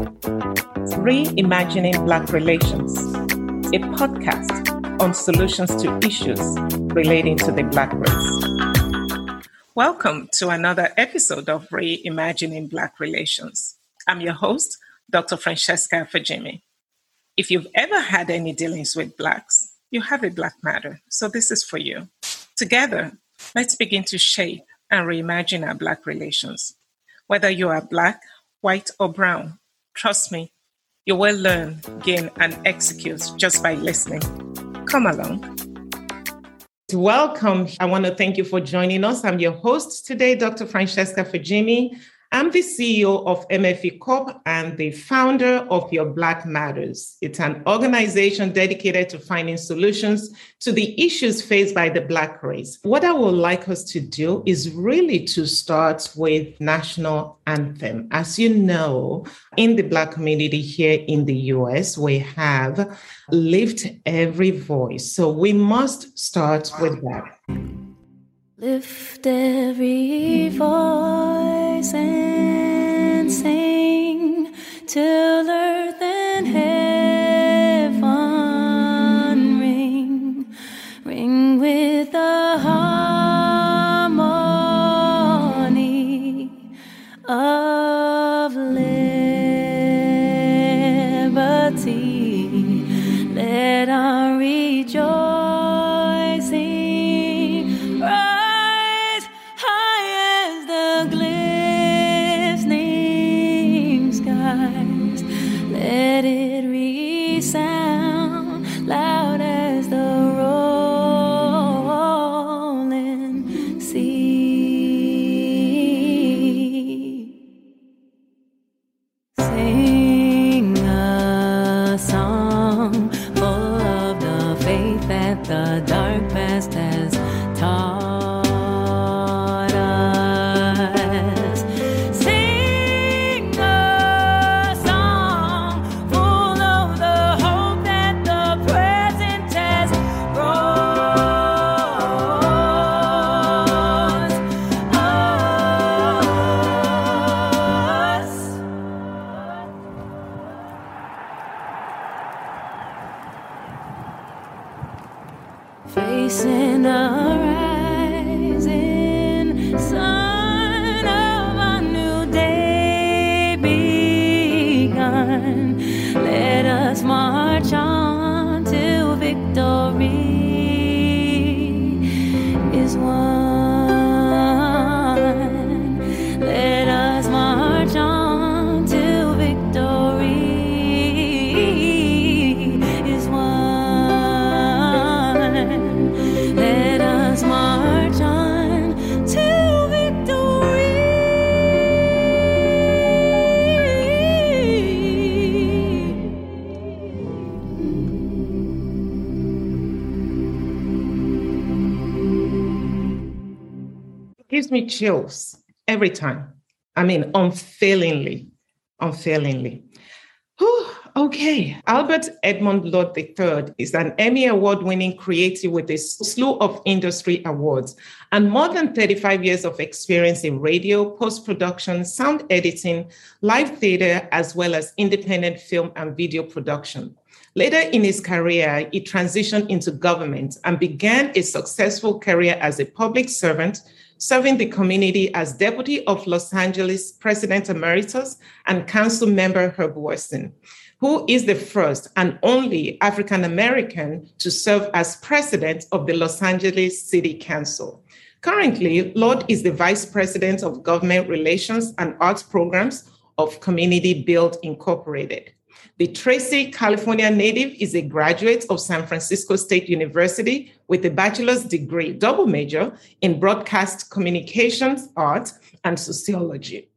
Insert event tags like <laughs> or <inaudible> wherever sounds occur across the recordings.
Reimagining Black Relations, a podcast on solutions to issues relating to the Black race. Welcome to another episode of Reimagining Black Relations. I'm your host, Dr. Francesca Fajimi. If you've ever had any dealings with Blacks, you have a Black matter, so this is for you. Together, let's begin to shape and reimagine our Black relations. Whether you are Black, white, or brown, trust me, you will learn, gain, and execute just by listening. Come along. Welcome. I want to thank you for joining us. I'm your host today, Dr. Francesca Fajimi. I'm the CEO of MFE Corp and the founder of Your Black Matters. It's an organization dedicated to finding solutions to the issues faced by the Black race. What I would like us to do is really to start with national anthem. As you know, in the Black community here in the US, we have lift every voice. So we must start with that. Lift every voice and sing till earth and heaven me chills every time. I mean, unfailingly, unfailingly. Whew, okay. Albert Edmund Lord III is an Emmy Award winning creative with a slew of industry awards and more than 35 years of experience in radio, post production, sound editing, live theater, as well as independent film and video production. Later in his career, he transitioned into government and began a successful career as a public servant, serving the community as Deputy of Los Angeles President Emeritus and Council Member Herb Wesson, who is the first and only African American to serve as President of the Los Angeles City Council. Currently, Lord is the Vice President of Government Relations and Arts Programs of Community Build Incorporated. The Tracy, California native is a graduate of San Francisco State University with a bachelor's degree, double major in broadcast communications, art, and sociology.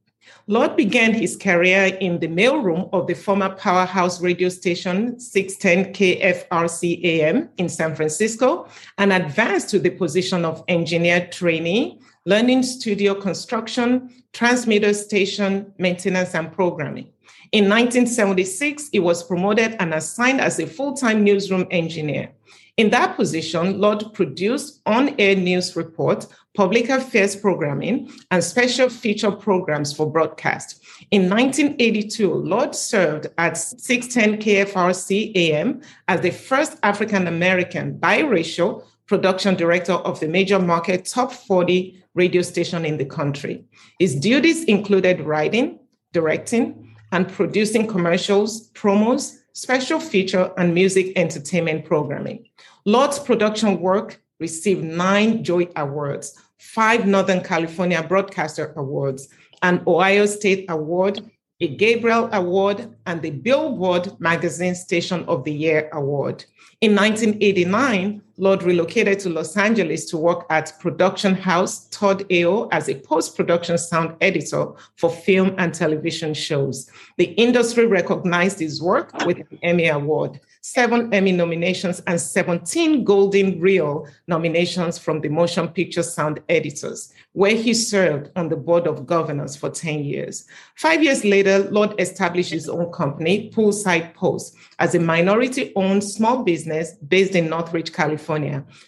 Lord began his career in the mailroom of the former powerhouse radio station 610 KFRC AM in San Francisco and advanced to the position of engineer trainee, learning studio construction, transmitter station maintenance and programming. In 1976, he was promoted and assigned as a full time newsroom engineer. In that position, Lord produced on air news reports, public affairs programming, and special feature programs for broadcast. In 1982, Lord served at 610 KFRC AM as the first African American biracial production director of the major market top 40 radio station in the country. His duties included writing, directing, and producing commercials, promos, special feature, and music entertainment programming. Lord's production work received nine Joy Awards, five Northern California Broadcaster Awards, an Ohio State Award, a Gabriel Award, and the Billboard Magazine Station of the Year Award. In 1989, Lord relocated to Los Angeles to work at production house Todd AO as a post production sound editor for film and television shows. The industry recognized his work with an Emmy Award, seven Emmy nominations, and 17 Golden Reel nominations from the Motion Picture Sound Editors, where he served on the board of governors for 10 years. Five years later, Lord established his own company, Poolside Post, as a minority owned small business based in Northridge, California,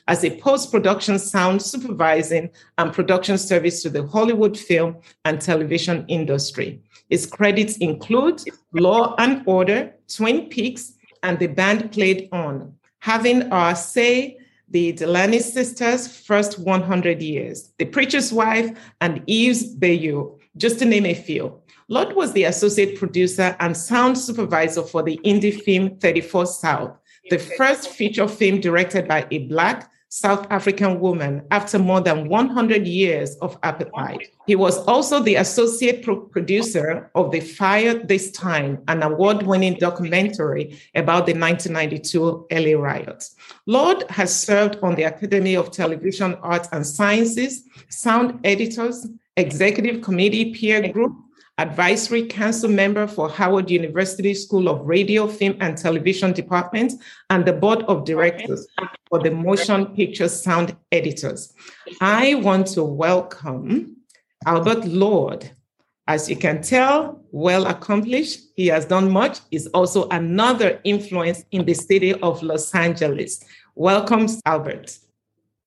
as a post production sound supervising and production service to the Hollywood film and television industry. His credits include Law and Order, Twin Peaks, and the band played on, having our say the Delany sisters' first 100 years, The Preacher's Wife, and Eve's Bayou, just to name a few. Lord was the associate producer and sound supervisor for the indie film 34 South, the first feature film directed by a Black South African woman after more than 100 years of apartheid. He was also the associate producer of The Fire This Time, an award winning documentary about the 1992 LA riots. Lord has served on the Academy of Television Arts and Sciences, sound editors, executive committee peer group, advisory council member for Howard University School of Radio, Film, and Television Department, and the board of directors for the Motion Picture Sound Editors. I want to welcome Albert Lord. As you can tell, well accomplished. He has done much. He's also another influence in the city of Los Angeles. Welcome, Albert.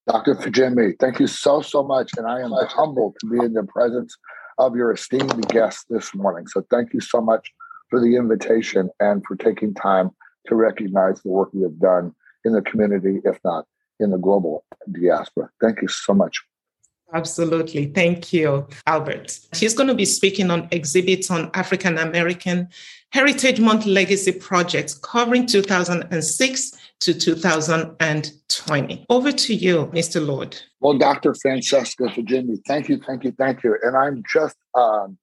Dr. Fajimi, thank you so, so much. And I am humbled to be in the presence of your esteemed guest this morning. So thank you so much for the invitation and for taking time to recognize the work we have done in the community, if not in the global diaspora. Thank you so much. Absolutely. Thank you, Albert. He's going to be speaking on exhibits on African American Heritage Month Legacy Projects covering 2006 to 2020. Over to you, Mr. Lord. Well, Dr. Francesca Fajimi, thank you, thank you, thank you. And I'm just um,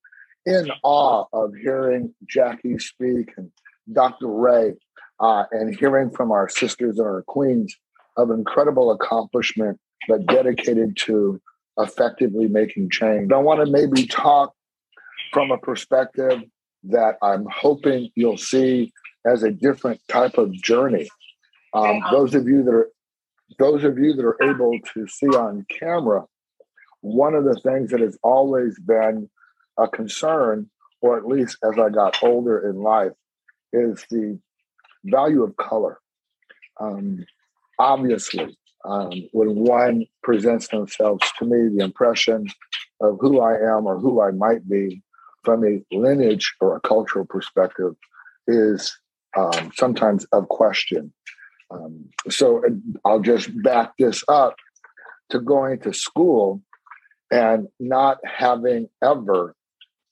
in awe of hearing Jackie speak and Dr. Ray uh, and hearing from our sisters and our queens of incredible accomplishment, but dedicated to effectively making change. I want to maybe talk from a perspective that I'm hoping you'll see as a different type of journey. Um, those of you that are those of you that are able to see on camera, one of the things that has always been a concern, or at least as I got older in life, is the value of color. Um, obviously, um, when one presents themselves to me, the impression of who I am or who I might be from a lineage or a cultural perspective is um, sometimes of question. Um, so I'll just back this up to going to school and not having ever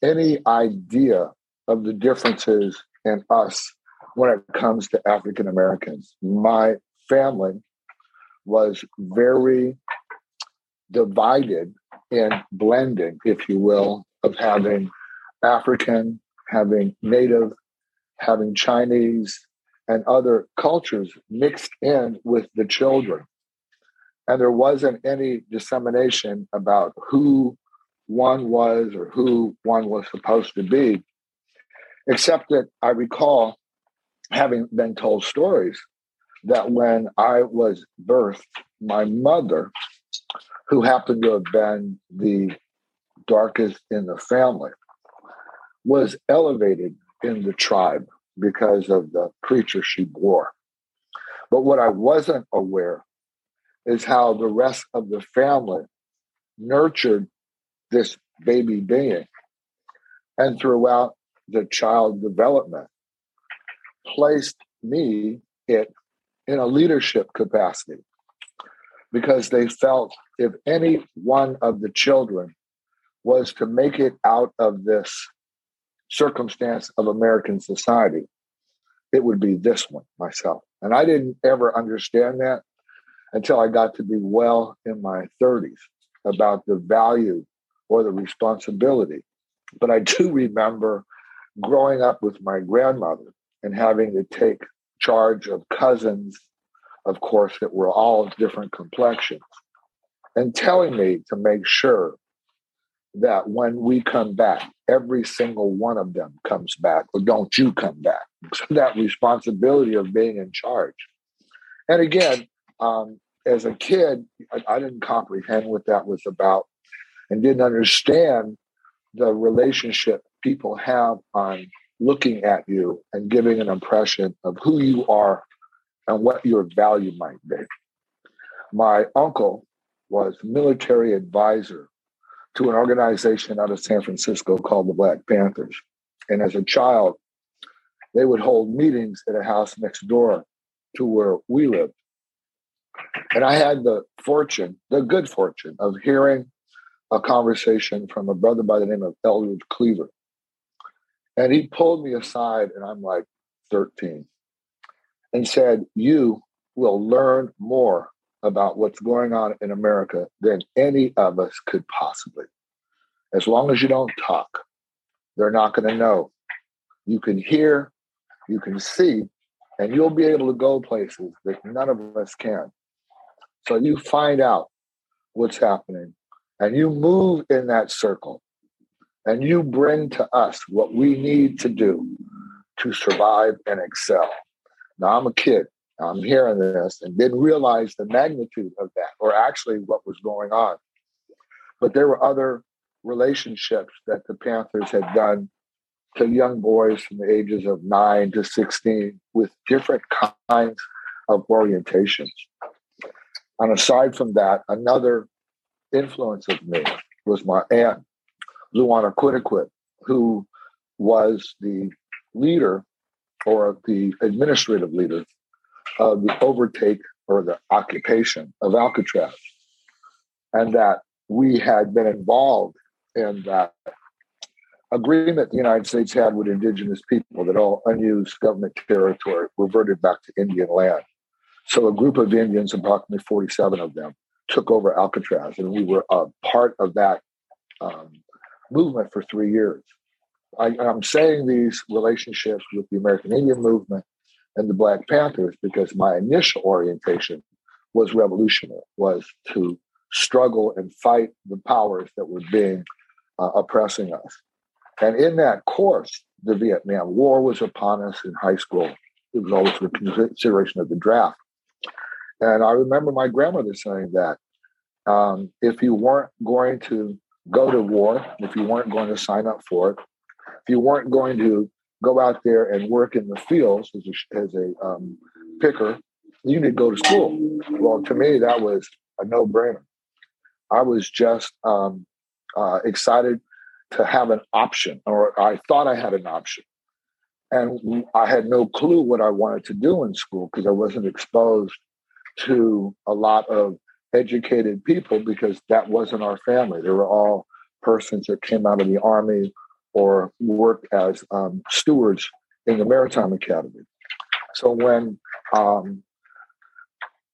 any idea of the differences in us when it comes to African Americans. My family was very divided in blending, if you will, of having African, having Native, having Chinese, and other cultures mixed in with the children. And there wasn't any dissemination about who one was or who one was supposed to be, except that I recall having been told stories that when I was birthed, my mother, who happened to have been the darkest in the family, was elevated in the tribe because of the creature she bore. But what I wasn't aware is how the rest of the family nurtured this baby being and throughout the child development placed me it in a leadership capacity because they felt if any one of the children was to make it out of this circumstance of American society, it would be this one myself. And I didn't ever understand that until I got to be well in my 30s about the value or the responsibility. But I do <laughs> remember growing up with my grandmother and having to take charge of cousins, of course, that were all different complexions, and telling me to make sure that when we come back, every single one of them comes back, or don't you come back. So that responsibility of being in charge. And again, um, as a kid, I, I didn't comprehend what that was about and didn't understand the relationship people have on looking at you and giving an impression of who you are and what your value might be. My uncle was military advisor to an organization out of San Francisco called the Black Panthers. And as a child, they would hold meetings at a house next door to where we lived. And I had the fortune, the good fortune, of hearing a conversation from a brother by the name of Eldridge Cleaver. And he pulled me aside, and I'm like 13, and said, You will learn more about what's going on in America than any of us could possibly. As long as you don't talk, they're not going to know. You can hear, you can see, and you'll be able to go places that none of us can. So you find out what's happening and you move in that circle and you bring to us what we need to do to survive and excel. Now, I'm a kid. I'm hearing this and didn't realize the magnitude of that, or actually what was going on. But there were other relationships that the Panthers had done to young boys from the ages of nine to 16 with different kinds of orientations. And aside from that, another influence of me was my aunt, Luana Quiniquit, who was the leader or the administrative leader of the overtake or the occupation of Alcatraz. And that we had been involved in that agreement the United States had with indigenous people that all unused government territory reverted back to Indian land. So a group of Indians, approximately 47 of them, took over Alcatraz, and we were a part of that um, movement for three years. I, am saying these relationships with the American Indian movement and the Black Panthers because my initial orientation was revolutionary, was to struggle and fight the powers that were being uh, oppressing us. And in that course, the Vietnam War was upon us in high school. It was always the consideration of the draft. And I remember my grandmother saying that um, if you weren't going to go to war, if you weren't going to sign up for it, if you weren't going to go out there and work in the fields as a, as a um, picker, you need to go to school. Well, to me, that was a no brainer. I was just um, uh, excited to have an option, or I thought I had an option. And I had no clue what I wanted to do in school because I wasn't exposed to a lot of educated people because that wasn't our family. They were all persons that came out of the army or worked as um, stewards in the Maritime Academy. So when um,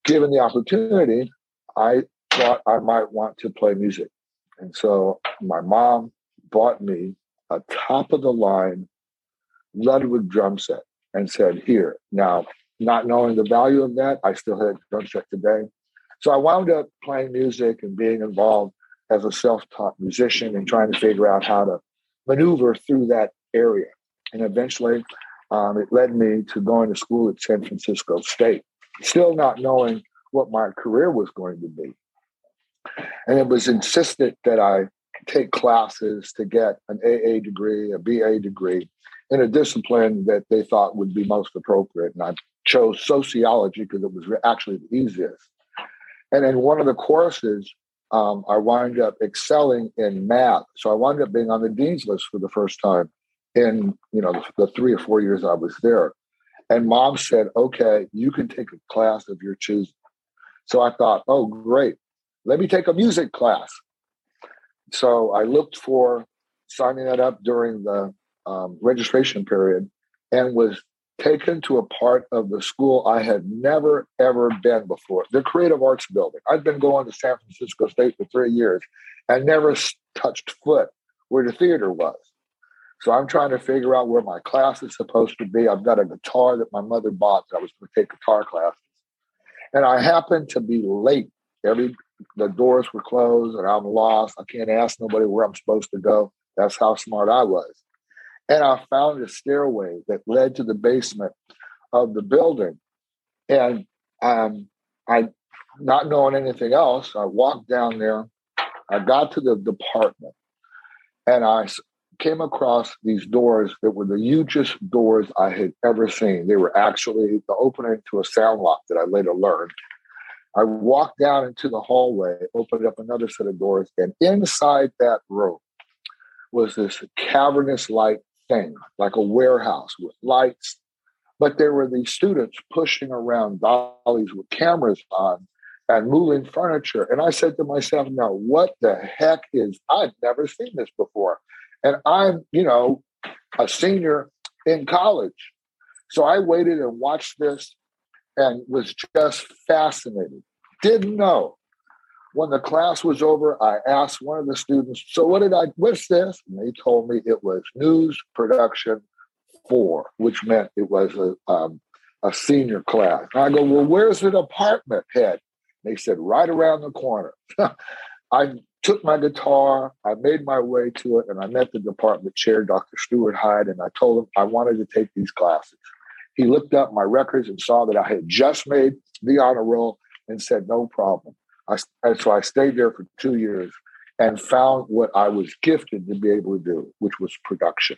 given the opportunity, I thought I might want to play music. And so my mom bought me a top of the line Ludwig drum set and said, Here. Now, not knowing the value of that, I still had drum set today. So I wound up playing music and being involved as a self taught musician and trying to figure out how to maneuver through that area. And eventually, um, it led me to going to school at San Francisco State, still not knowing what my career was going to be. And it was insisted that I take classes to get an AA degree, a BA degree in a discipline that they thought would be most appropriate. And I chose sociology because it was actually the easiest. And in one of the courses, um, I wound up excelling in math. So I wound up being on the dean's list for the first time in you know the, the three or four years I was there. And mom said, "Okay, you can take a class of your choosing." So I thought, "Oh, great! Let me take a music class." So I looked for signing that up during the um, registration period and was taken to a part of the school I had never, ever been before the Creative Arts Building. I'd been going to San Francisco State for three years and never touched foot where the theater was. So I'm trying to figure out where my class is supposed to be. I've got a guitar that my mother bought that I was going to take guitar classes. And I happened to be late. Every the doors were closed and I'm lost. I can't ask nobody where I'm supposed to go. That's how smart I was. And I found a stairway that led to the basement of the building. And um, I, not knowing anything else, I walked down there. I got to the department and I came across these doors that were the hugest doors I had ever seen. They were actually the opening to a sound lock that I later learned. I walked down into the hallway, opened up another set of doors, and inside that room was this cavernous like thing, like a warehouse with lights. But there were these students pushing around dollies with cameras on and moving furniture. And I said to myself, now, what the heck is, I've never seen this before. And I'm, you know, a senior in college. So I waited and watched this and was just fascinated. Didn't know when the class was over, I asked one of the students, So, what did I, what's this? And they told me it was news production four, which meant it was a, um, a senior class. And I go, Well, where's the department head? And they said, Right around the corner. <laughs> I took my guitar, I made my way to it, and I met the department chair, Dr. Stuart Hyde, and I told him I wanted to take these classes. He looked up my records and saw that I had just made the honor roll and said, No problem. I, and so I stayed there for two years and found what I was gifted to be able to do, which was production.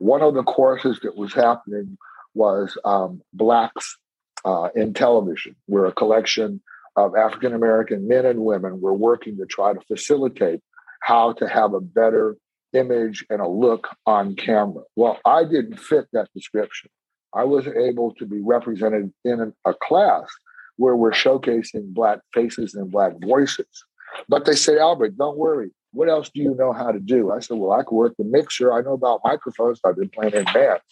One of the courses that was happening was um, Blacks uh, in Television, where a collection of African American men and women were working to try to facilitate how to have a better image and a look on camera. Well, I didn't fit that description. I was able to be represented in a class where we're showcasing Black faces and Black voices. But they say, Albert, don't worry. What else do you know how to do? I said, Well, I can work the mixer. I know about microphones. I've been playing in bands.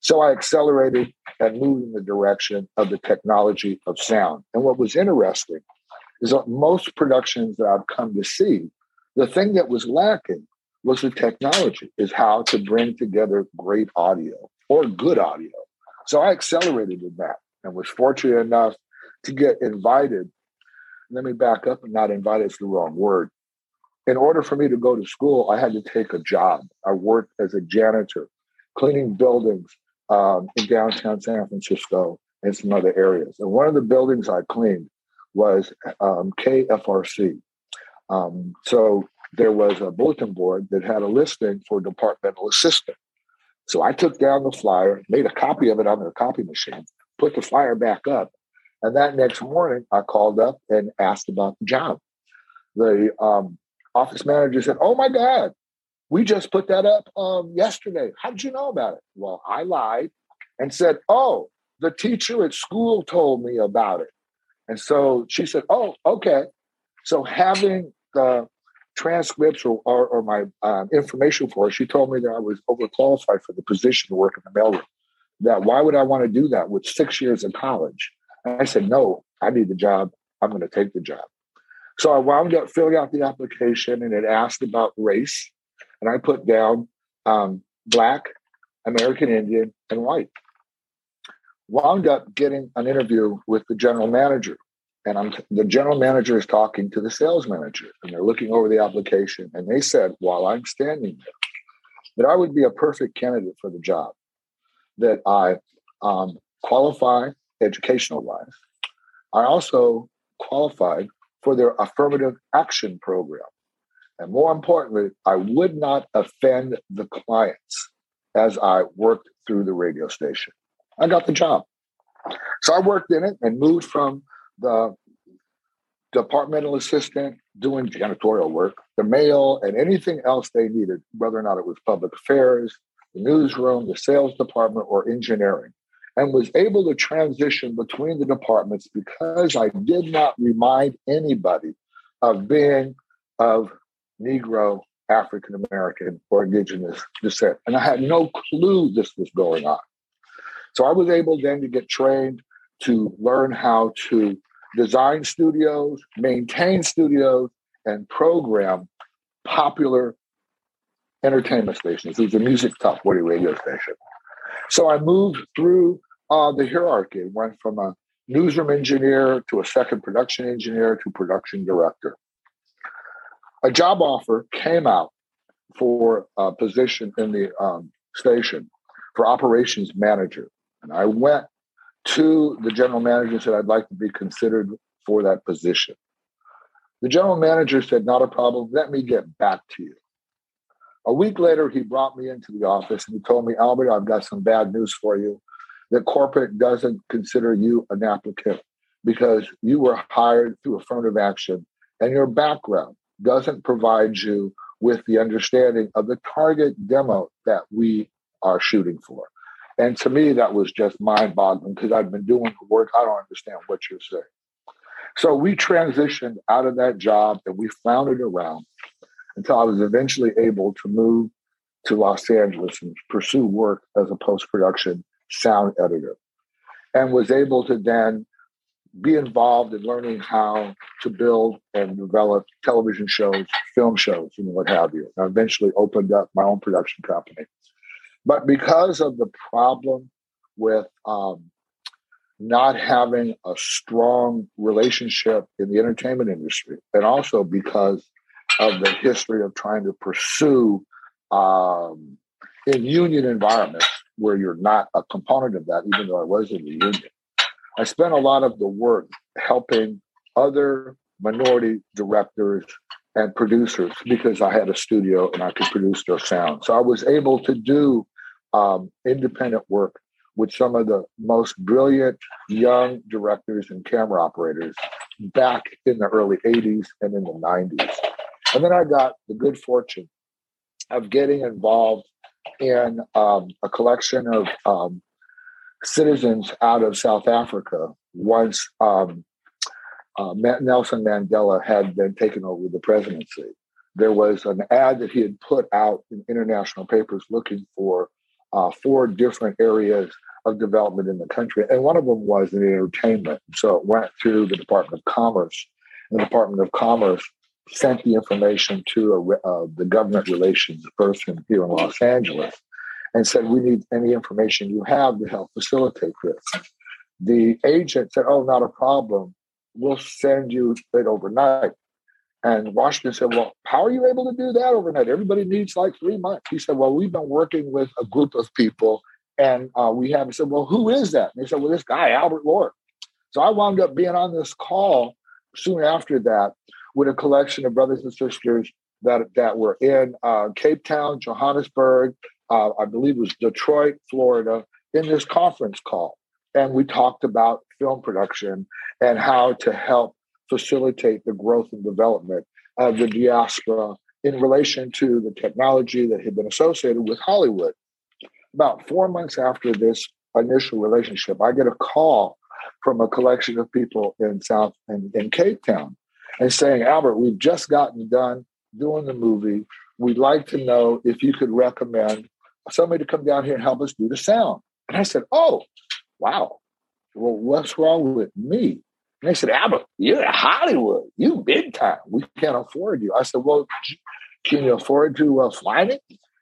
So I accelerated and moved in the direction of the technology of sound. And what was interesting is that most productions that I've come to see, the thing that was lacking was the technology, is how to bring together great audio or good audio. So I accelerated in that and was fortunate enough to get invited. Let me back up and not invited is the wrong word. In order for me to go to school, I had to take a job. I worked as a janitor, cleaning buildings um, in downtown San Francisco and some other areas. And one of the buildings I cleaned was um, KFRC. Um, so there was a bulletin board that had a listing for departmental assistant. So I took down the flyer, made a copy of it on their copy machine, put the flyer back up, and that next morning, I called up and asked about the job. The um, office manager said, Oh my God, we just put that up um, yesterday. How did you know about it? Well, I lied and said, Oh, the teacher at school told me about it. And so she said, Oh, okay. So having the transcripts or, or, or my um, information for her, she told me that I was overqualified for the position to work in the mailroom. That why would I want to do that with six years in college? I said, no, I need the job. I'm going to take the job. So I wound up filling out the application and it asked about race. And I put down um, Black, American Indian, and white. Wound up getting an interview with the general manager. And I'm, the general manager is talking to the sales manager and they're looking over the application. And they said, while I'm standing there, that I would be a perfect candidate for the job, that I um, qualify educational wise. I also qualified for their affirmative action program. And more importantly, I would not offend the clients. as I worked through the radio station. I got the job. So I worked in it and moved from the departmental assistant doing janitorial work, the mail, and anything else they needed, whether or not it was public affairs, the newsroom, the sales department, or engineering, and was able to transition between the departments because I did not remind anybody of being of Negro, African American, or indigenous descent. And I had no clue this was going on. So I was able then to get trained to learn how to design studios, maintain studios, and program popular entertainment stations. It was a music top 40 radio station. So I moved through uh, the hierarchy, went from a newsroom engineer to a second production engineer to production director. A job offer came out for a position in the um, station for operations manager. And I went to the general manager and said, I'd like to be considered for that position. The general manager said, Not a problem. Let me get back to you. A week later, he brought me into the office and he told me, Albert, I've got some bad news for you. That corporate doesn't consider you an applicant because you were hired through affirmative action and your background doesn't provide you with the understanding of the target demo that we are shooting for. And to me, that was just mind boggling because I've been doing the work. I don't understand what you're saying. So we transitioned out of that job and we floundered around until I was eventually able to move to Los Angeles and pursue work as a post production sound editor and was able to then be involved in learning how to build and develop television shows, film shows, and what have you. I eventually opened up my own production company. But because of the problem with um, not having a strong relationship in the entertainment industry, and also because of the history of trying to pursue um, in union environments where you're not a component of that, even though I was in the union. I spent a lot of the work helping other minority directors and producers because I had a studio and I could produce their sound. So I was able to do um, independent work with some of the most brilliant young directors and camera operators back in the early 80s and in the 90s. And then I got the good fortune of getting involved in um, a collection of um, citizens out of South Africa once um, uh, Nelson Mandela had been taken over the presidency. There was an ad that he had put out in international papers looking for uh, four different areas of development in the country, and one of them was in entertainment. So it went through the Department of Commerce. And the Department of Commerce sent the information to a, uh, the government relations person here in Los Angeles and said, We need any information you have to help facilitate this. The agent said, Oh, not a problem. We'll send you it overnight. And Washington said, Well, how are you able to do that overnight? Everybody needs like three months. He said, Well, we've been working with a group of people and uh, we have, said, Well, who is that? And they said, Well, this guy, Albert Lord. So I wound up being on this call soon after that with a collection of brothers and sisters that, that were in uh, Cape Town, Johannesburg, uh, I believe it was Detroit, Florida, in this conference call. And we talked about film production and how to help facilitate the growth and development of the diaspora in relation to the technology that had been associated with Hollywood. About four months after this initial relationship, I get a call from a collection of people in South in, in Cape Town and saying, Albert, we've just gotten done doing the movie. We'd like to know if you could recommend somebody to come down here and help us do the sound. And I said, Oh, wow. Well, what's wrong with me? And they said, Albert, you're in Hollywood. You big time. We can't afford you. I said, Well, can you afford to uh, fly me?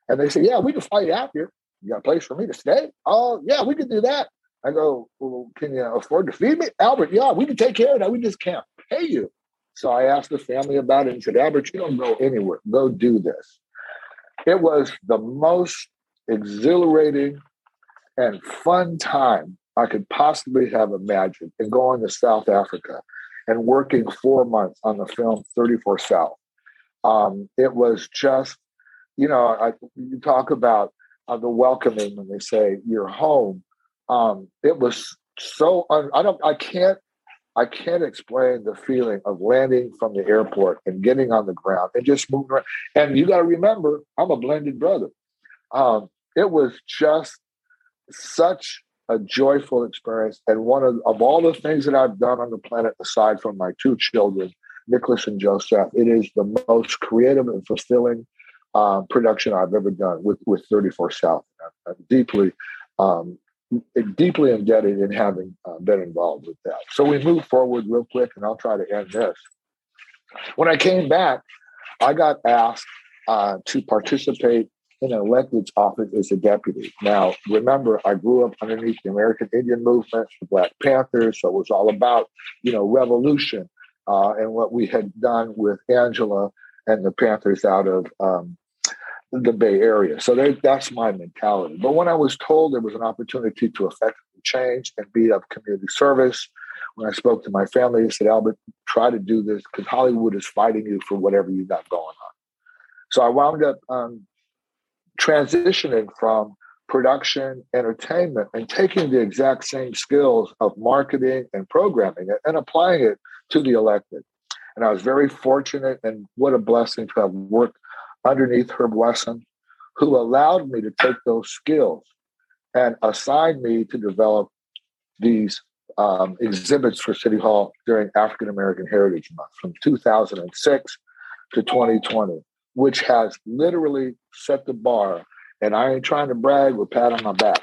And they said, Yeah, we can fly you out here. You got a place for me to stay? Oh, yeah, we can do that. I go, Well, can you afford to feed me? Albert, yeah, we can take care of that. We just can't pay you. So I asked the family about it and said, Albert, you don't go anywhere. Go do this. It was the most exhilarating and fun time I could possibly have imagined in going to South Africa and working four months on the film 34 South. Um, it was just, you know, I, you talk about of the welcoming when they say you're home. Um, it was so un- I don't I can't I can't explain the feeling of landing from the airport and getting on the ground and just moving around. And you got to remember, I'm a blended brother. Um, it was just such a joyful experience. And one of, of all the things that I've done on the planet, aside from my two children, Nicholas and Joseph, it is the most creative and fulfilling uh, production I've ever done with, with 34 South. I'm, deeply um, deeply indebted in having uh, been involved with that. So we move forward real quick, and I'll try to end this. When I came back, I got asked uh, to participate in an elected office as a deputy. Now, remember, I grew up underneath the American Indian movement, the Black Panthers, so it was all about, you know, revolution uh, and what we had done with Angela and the Panthers out of um, the Bay Area. So there, that's my mentality. But when I was told there was an opportunity to effectively change and be of community service, when I spoke to my family, they said, Albert, try to do this because Hollywood is fighting you for whatever you got going on. So I wound up um, transitioning from production, entertainment, and taking the exact same skills of marketing and programming and applying it to the elected. And I was very fortunate and what a blessing to have worked underneath Herb Wesson, who allowed me to take those skills and assigned me to develop these um, exhibits for City Hall during African American Heritage Month from 2006 to 2020, which has literally set the bar. And I ain't trying to brag or pat on my back,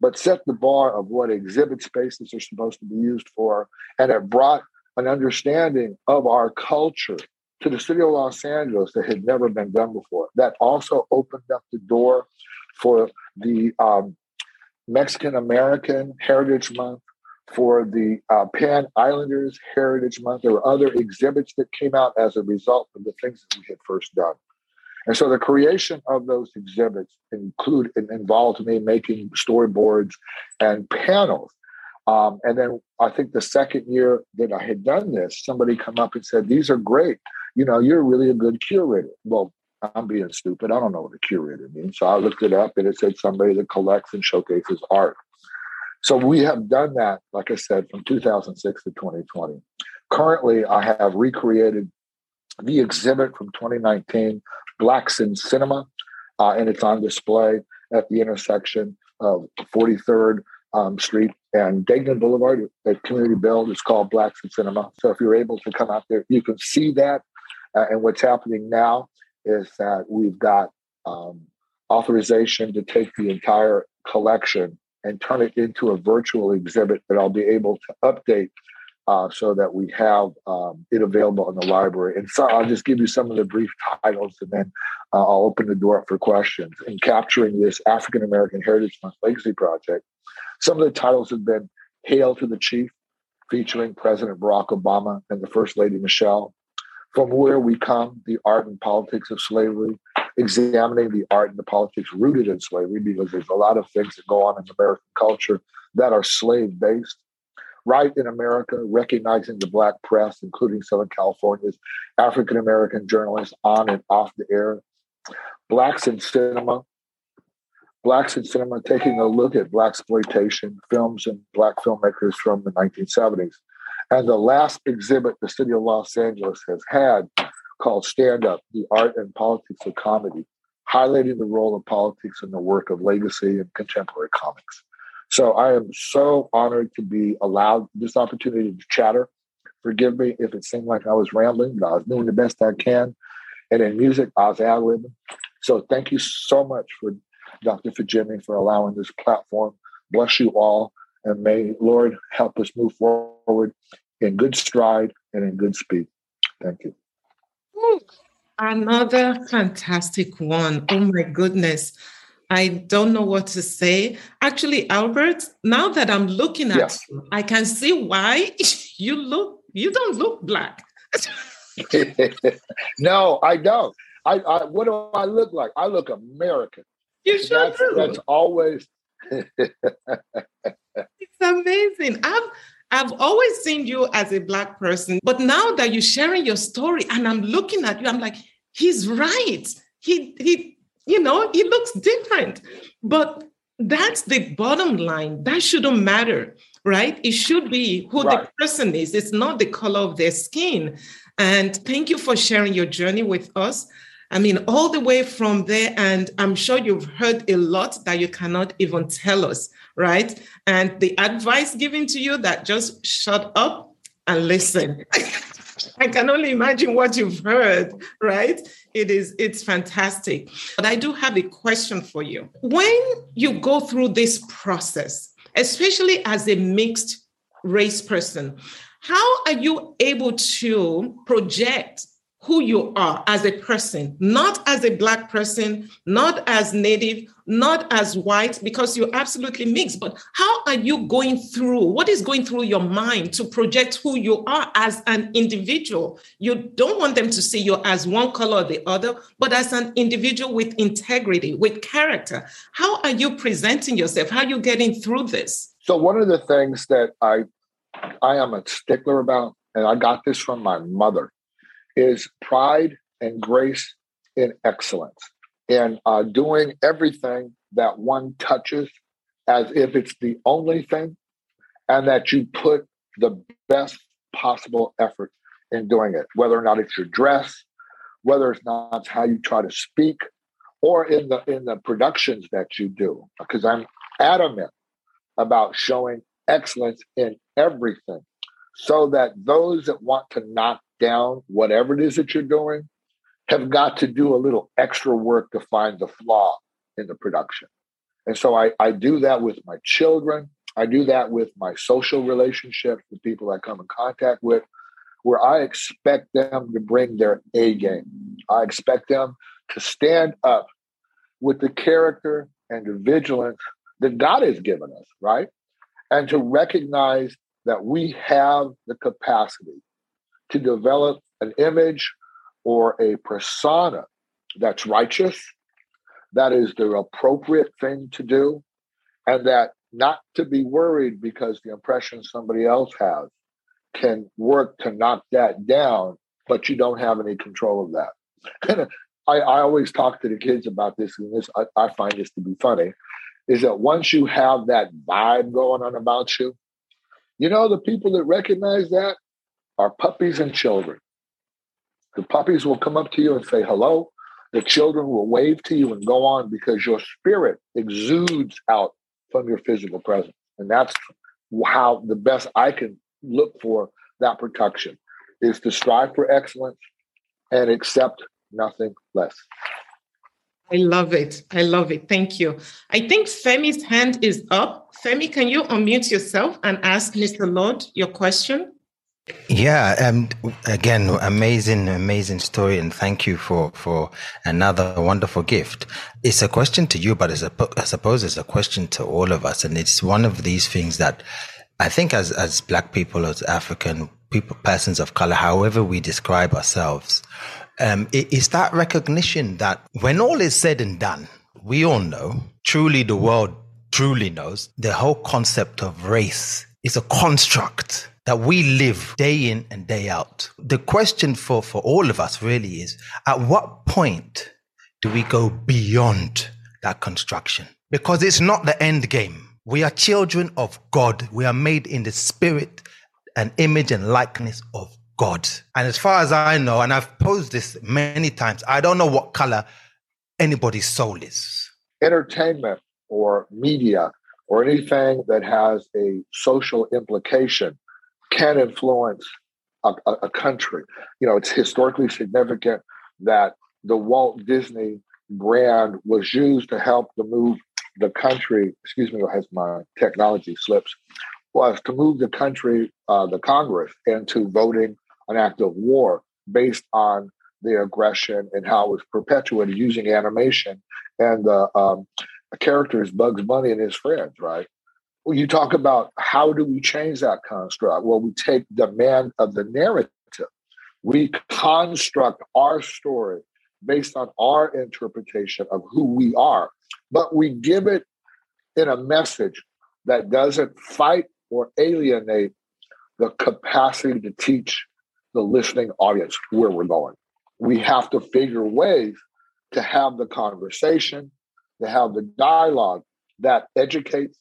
but set the bar of what exhibit spaces are supposed to be used for. And it brought an understanding of our culture to the city of Los Angeles that had never been done before. That also opened up the door for the um, Mexican American Heritage Month, for the uh, Pan Islanders Heritage Month. There were other exhibits that came out as a result of the things that we had first done. And so the creation of those exhibits include involved me making storyboards and panels. Um, and then I think the second year that I had done this, somebody come up and said, "These are great you know, you're really a good curator. Well, I'm being stupid. I don't know what a curator means. So I looked it up and it said somebody that collects and showcases art. So we have done that, like I said, from 2006 to 2020. Currently, I have recreated the exhibit from 2019, Blacks in Cinema, uh, and it's on display at the intersection of 43rd um, Street and Degnan Boulevard at Community Build. It's called Blacks in Cinema. So if you're able to come out there, you can see that uh, and what's happening now is that we've got um, authorization to take the entire collection and turn it into a virtual exhibit that I'll be able to update uh, so that we have um, it available in the library. And so I'll just give you some of the brief titles and then uh, I'll open the door up for questions. In capturing this African American Heritage Month Legacy Project, some of the titles have been Hail to the Chief, featuring President Barack Obama and the First Lady Michelle from where we come, the art and politics of slavery, examining the art and the politics rooted in slavery, because there's a lot of things that go on in American culture that are slave based. Right in America, recognizing the Black press, including Southern California's African American journalists on and off the air. Blacks in cinema, Blacks in cinema taking a look at Black exploitation films and Black filmmakers from the 1970s. And the last exhibit the city of Los Angeles has had called Stand Up, the Art and Politics of Comedy, highlighting the role of politics in the work of legacy and contemporary comics. So I am so honored to be allowed this opportunity to chatter. Forgive me if it seemed like I was rambling, but I was doing the best I can. And in music, I was ad libbing. So thank you so much for Dr. Fajimi for allowing this platform. Bless you all. And may Lord help us move forward in good stride and in good speed. Thank you. Another fantastic one. Oh my goodness. I don't know what to say. Actually, Albert, now that I'm looking at yes. you, I can see why <laughs> you look, you don't look black. <laughs> no, I don't. I, I, what do I look like? I look American. You sure that's, do. That's always. <laughs> it's amazing. I've I've always seen you as a Black person, but now that you're sharing your story and I'm looking at you, I'm like, he's right. He, he, you know, he looks different. But that's the bottom line. That shouldn't matter, right? It should be who right. the person is. It's not the color of their skin. And thank you for sharing your journey with us. I mean, all the way from there, and I'm sure you've heard a lot that you cannot even tell us, right? And the advice given to you that just shut up and listen. <laughs> I can only imagine what you've heard, right? It is, it's fantastic. But I do have a question for you. When you go through this process, especially as a mixed race person, how are you able to project who you are as a person, not as a Black person, not as Native, not as white, because you're absolutely mixed. But how are you going through? What is going through your mind to project who you are as an individual? You don't want them to see you as one color or the other, but as an individual with integrity, with character. How are you presenting yourself? How are you getting through this? So, one of the things that I I am a stickler about, and I got this from my mother is pride and grace in excellence. And uh, doing everything that one touches as if it's the only thing and that you put the best possible effort in doing it whether or not it's your dress whether it's not how you try to speak or in the in the productions that you do. Because i'm adamant about showing excellence in everything so that those that want to knock down whatever it is that you're doing have got to do a little extra work to find the flaw in the production. And so I, I do that with my children. I do that with my social relationships, the people I come in contact with, where I expect them to bring their A game. I expect them to stand up with the character and the vigilance that God has given us, right? And to recognize that we have the capacity to develop an image or a persona that's righteous, that is the appropriate thing to do, and that not to be worried because the impression somebody else has can work to knock that down, but you don't have any control of that. <laughs> I, I, always talk to the kids about this, and this I, I find this to be funny, is that once you have that vibe going on about you, you know the people that recognize that are puppies and children. The puppies will come up to you and say hello. The children will wave to you and go on because your spirit exudes out from your physical presence. And that's how the best I can look for that protection is to strive for excellence and accept nothing less. I love it. I love it. Thank you. I think Femi's hand is up. Femi, can you unmute yourself and ask Mr. Lord your question? Yeah, um, again, amazing, amazing story, and thank you for for another wonderful gift. It's a question to you, but it's a, I suppose it's a question to all of us, and it's one of these things that I think, as as Black people, as African people, persons of color, however we describe ourselves, um, that recognition that when all is said and done, we all know, truly, the world truly knows, the whole concept of race is a construct that we live day in and day out. The question for, for all of us really is at what point do we go beyond that construction? Because it's not the end game. We are children of God. We are made in the spirit and image and likeness of God. And as far as I know, and I've posed this many times, I don't know what color anybody's soul is. Entertainment or media or anything that has a social implication can influence a, a, a country. You know, it's historically significant that the Walt Disney brand was used to help to move the country. Excuse me, as my technology slips, was to move the country, uh, the Congress, into voting an act of war based on the aggression and how it was perpetuated using animation and the um, characters Bugs Bunny and his friends, right? Well, you talk about how do we change that construct? Well, we take the man of the narrative. We construct our story based on our interpretation of who we are, but we give it in a message that doesn't fight or alienate the capacity to teach the listening audience where we're going. We have to figure ways to have the conversation, to have the dialogue that educates,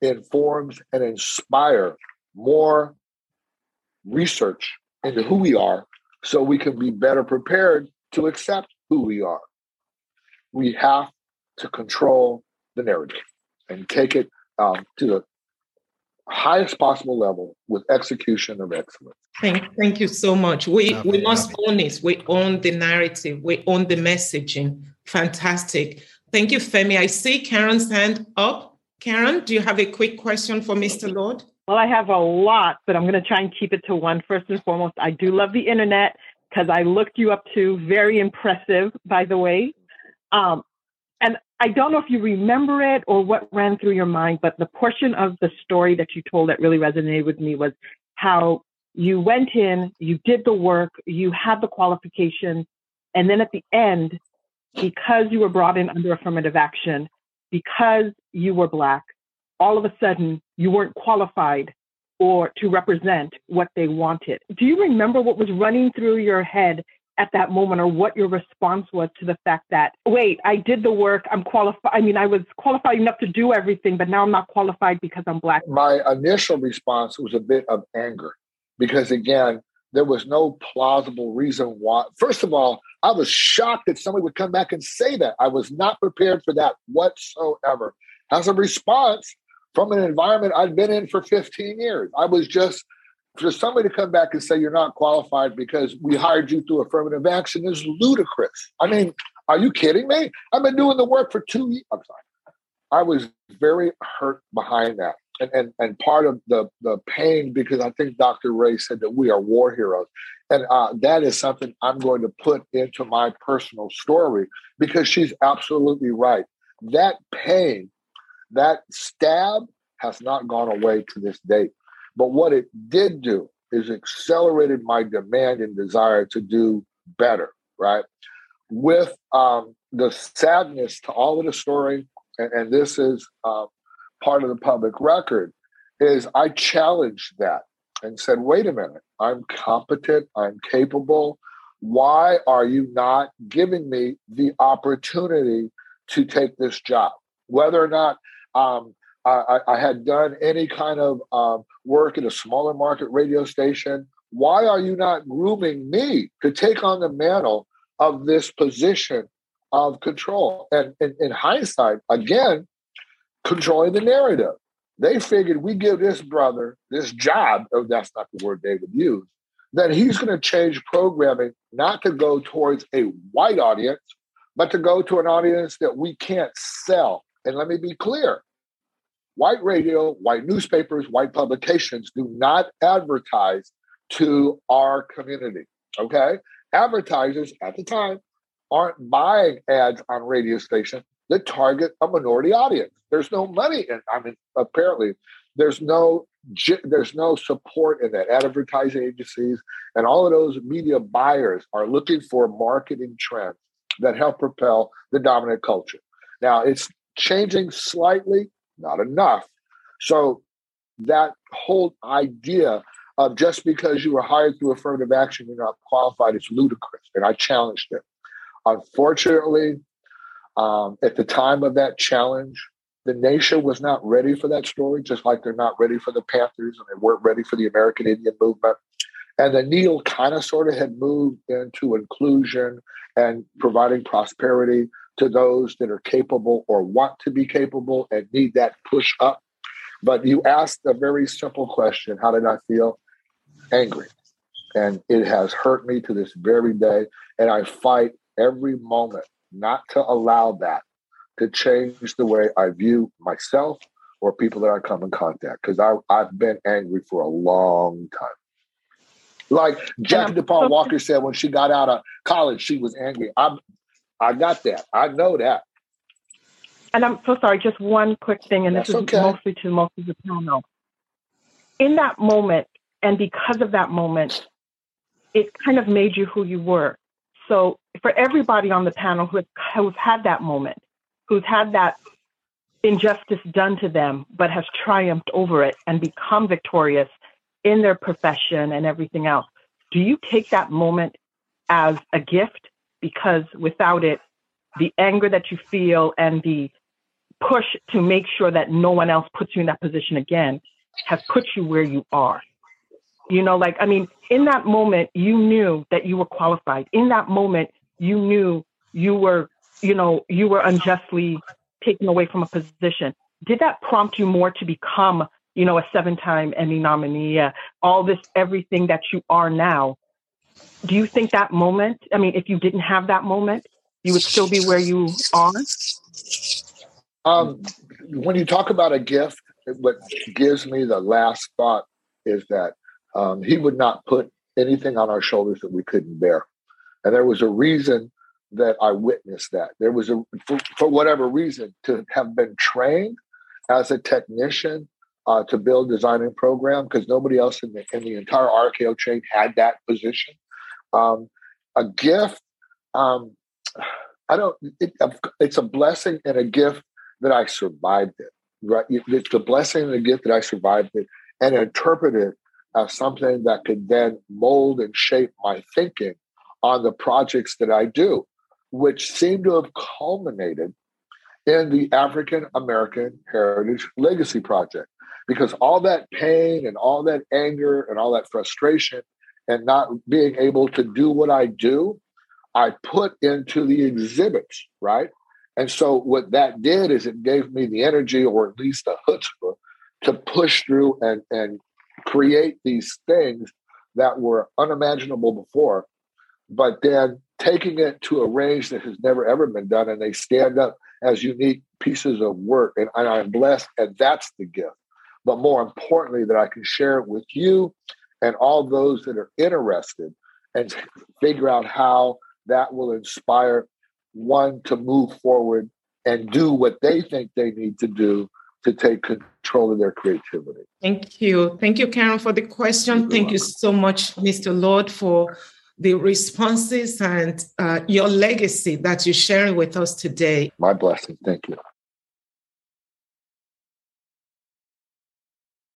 informs, and inspire more research into who we are so we can be better prepared to accept who we are. We have to control the narrative and take it um, to the highest possible level with execution of excellence. Thank, thank you so much. We we must own it. We own the narrative. We own the messaging. Fantastic. Thank you, Femi. I see Karen's hand up. Karen, do you have a quick question for Mr. Lord? Well, I have a lot, but I'm going to try and keep it to one. First and foremost, I do love the internet because I looked you up too. Very impressive, by the way. Um, and I don't know if you remember it or what ran through your mind, but the portion of the story that you told that really resonated with me was how you went in, you did the work, you had the qualification, and then at the end, because you were brought in under affirmative action, because you were Black, all of a sudden you weren't qualified or to represent what they wanted. Do you remember what was running through your head at that moment or what your response was to the fact that wait i did the work i'm qualified i mean i was qualified enough to do everything but now i'm not qualified because i'm black my initial response was a bit of anger because again there was no plausible reason why first of all i was shocked that somebody would come back and say that i was not prepared for that whatsoever as a response from an environment i'd been in for 15 years i was just for somebody to come back and say you're not qualified because we hired you through affirmative action is ludicrous. I mean, are you kidding me? I've been doing the work for two years. I'm sorry. I was very hurt behind that. And, and, and part of the, the pain, because I think Dr. Ray said that we are war heroes. And uh, that is something I'm going to put into my personal story because she's absolutely right. That pain, that stab has not gone away to this date. But what it did do is accelerated my demand and desire to do better, right? With um, the sadness to all of the story, and, and this is uh, part of the public record, is I challenged that and said, wait a minute, I'm competent, I'm capable. Why are you not giving me the opportunity to take this job? Whether or not um, I, I, had done any kind of um, work at a smaller market radio station. Why are you not grooming me to take on the mantle of this position of control? And in hindsight, again, controlling the narrative. They figured we give this brother this job, oh, that's not the word they would use, that he's going to change programming not to go towards a white audience, but to go to an audience that we can't sell. And let me be clear white radio, white newspapers, white publications do not advertise to our community. Okay. Advertisers at the time aren't buying ads on radio stations that target a minority audience. There's no money and I mean, apparently there's no there's no support in that. Advertising agencies and all of those media buyers are looking for marketing trends that help propel the dominant culture. Now it's changing slightly not enough. So that whole idea of just because you were hired through affirmative action, you're not qualified is ludicrous. And I challenged it. Unfortunately, um, at the time of that challenge, the nation was not ready for that story, just like they're not ready for the Panthers and they weren't ready for the American Indian movement. And the needle kind of sort of had moved into inclusion and providing prosperity to those that are capable or want to be capable and need that push up. But you asked a very simple question How did I feel? Angry. And it has hurt me to this very day. And I fight every moment not to allow that to change the way I view myself or people that I come in contact because I've been angry for a long time. Like Jackie DuPont Walker said when she got out of college, she was angry. I'm I got that. I know that. And I'm so sorry, just one quick thing, and That's this is okay. mostly to most of the panel. In that moment, and because of that moment, it kind of made you who you were. So for everybody on the panel who has, who's had that moment, who's had that injustice done to them, but has triumphed over it and become victorious in their profession and everything else, do you take that moment as a gift because without it, the anger that you feel and the push to make sure that no one else puts you in that position again has put you where you are. You know, like, I mean, in that moment, you knew that you were qualified. In that moment, you knew you were, you know, you were unjustly taken away from a position. Did that prompt you more to become, you know, a seven time Emmy nominee, uh, all this, everything that you are now? Do you think that moment, I mean, if you didn't have that moment, you would still be where you are? Um, when you talk about a gift, what gives me the last thought is that um, he would not put anything on our shoulders that we couldn't bear. And there was a reason that I witnessed that. There was a, for, for whatever reason, to have been trained as a technician uh, to build designing program because nobody else in the in the entire RKO chain had that position. Um, a gift, um, I don't. It, it's a blessing and a gift that I survived it. Right, it's a blessing and a gift that I survived it and interpreted as something that could then mold and shape my thinking on the projects that I do, which seem to have culminated in the African American Heritage Legacy Project. Because all that pain and all that anger and all that frustration and not being able to do what I do, I put into the exhibits, right? And so what that did is it gave me the energy or at least a chutzpah to push through and, and create these things that were unimaginable before, but then taking it to a range that has never ever been done, and they stand up as unique pieces of work. And, and I'm blessed, and that's the gift. But more importantly, that I can share it with you and all those that are interested and figure out how that will inspire one to move forward and do what they think they need to do to take control of their creativity. Thank you. Thank you, Karen, for the question. You're Thank welcome. you so much, Mr. Lord, for the responses and uh, your legacy that you're sharing with us today. My blessing. Thank you.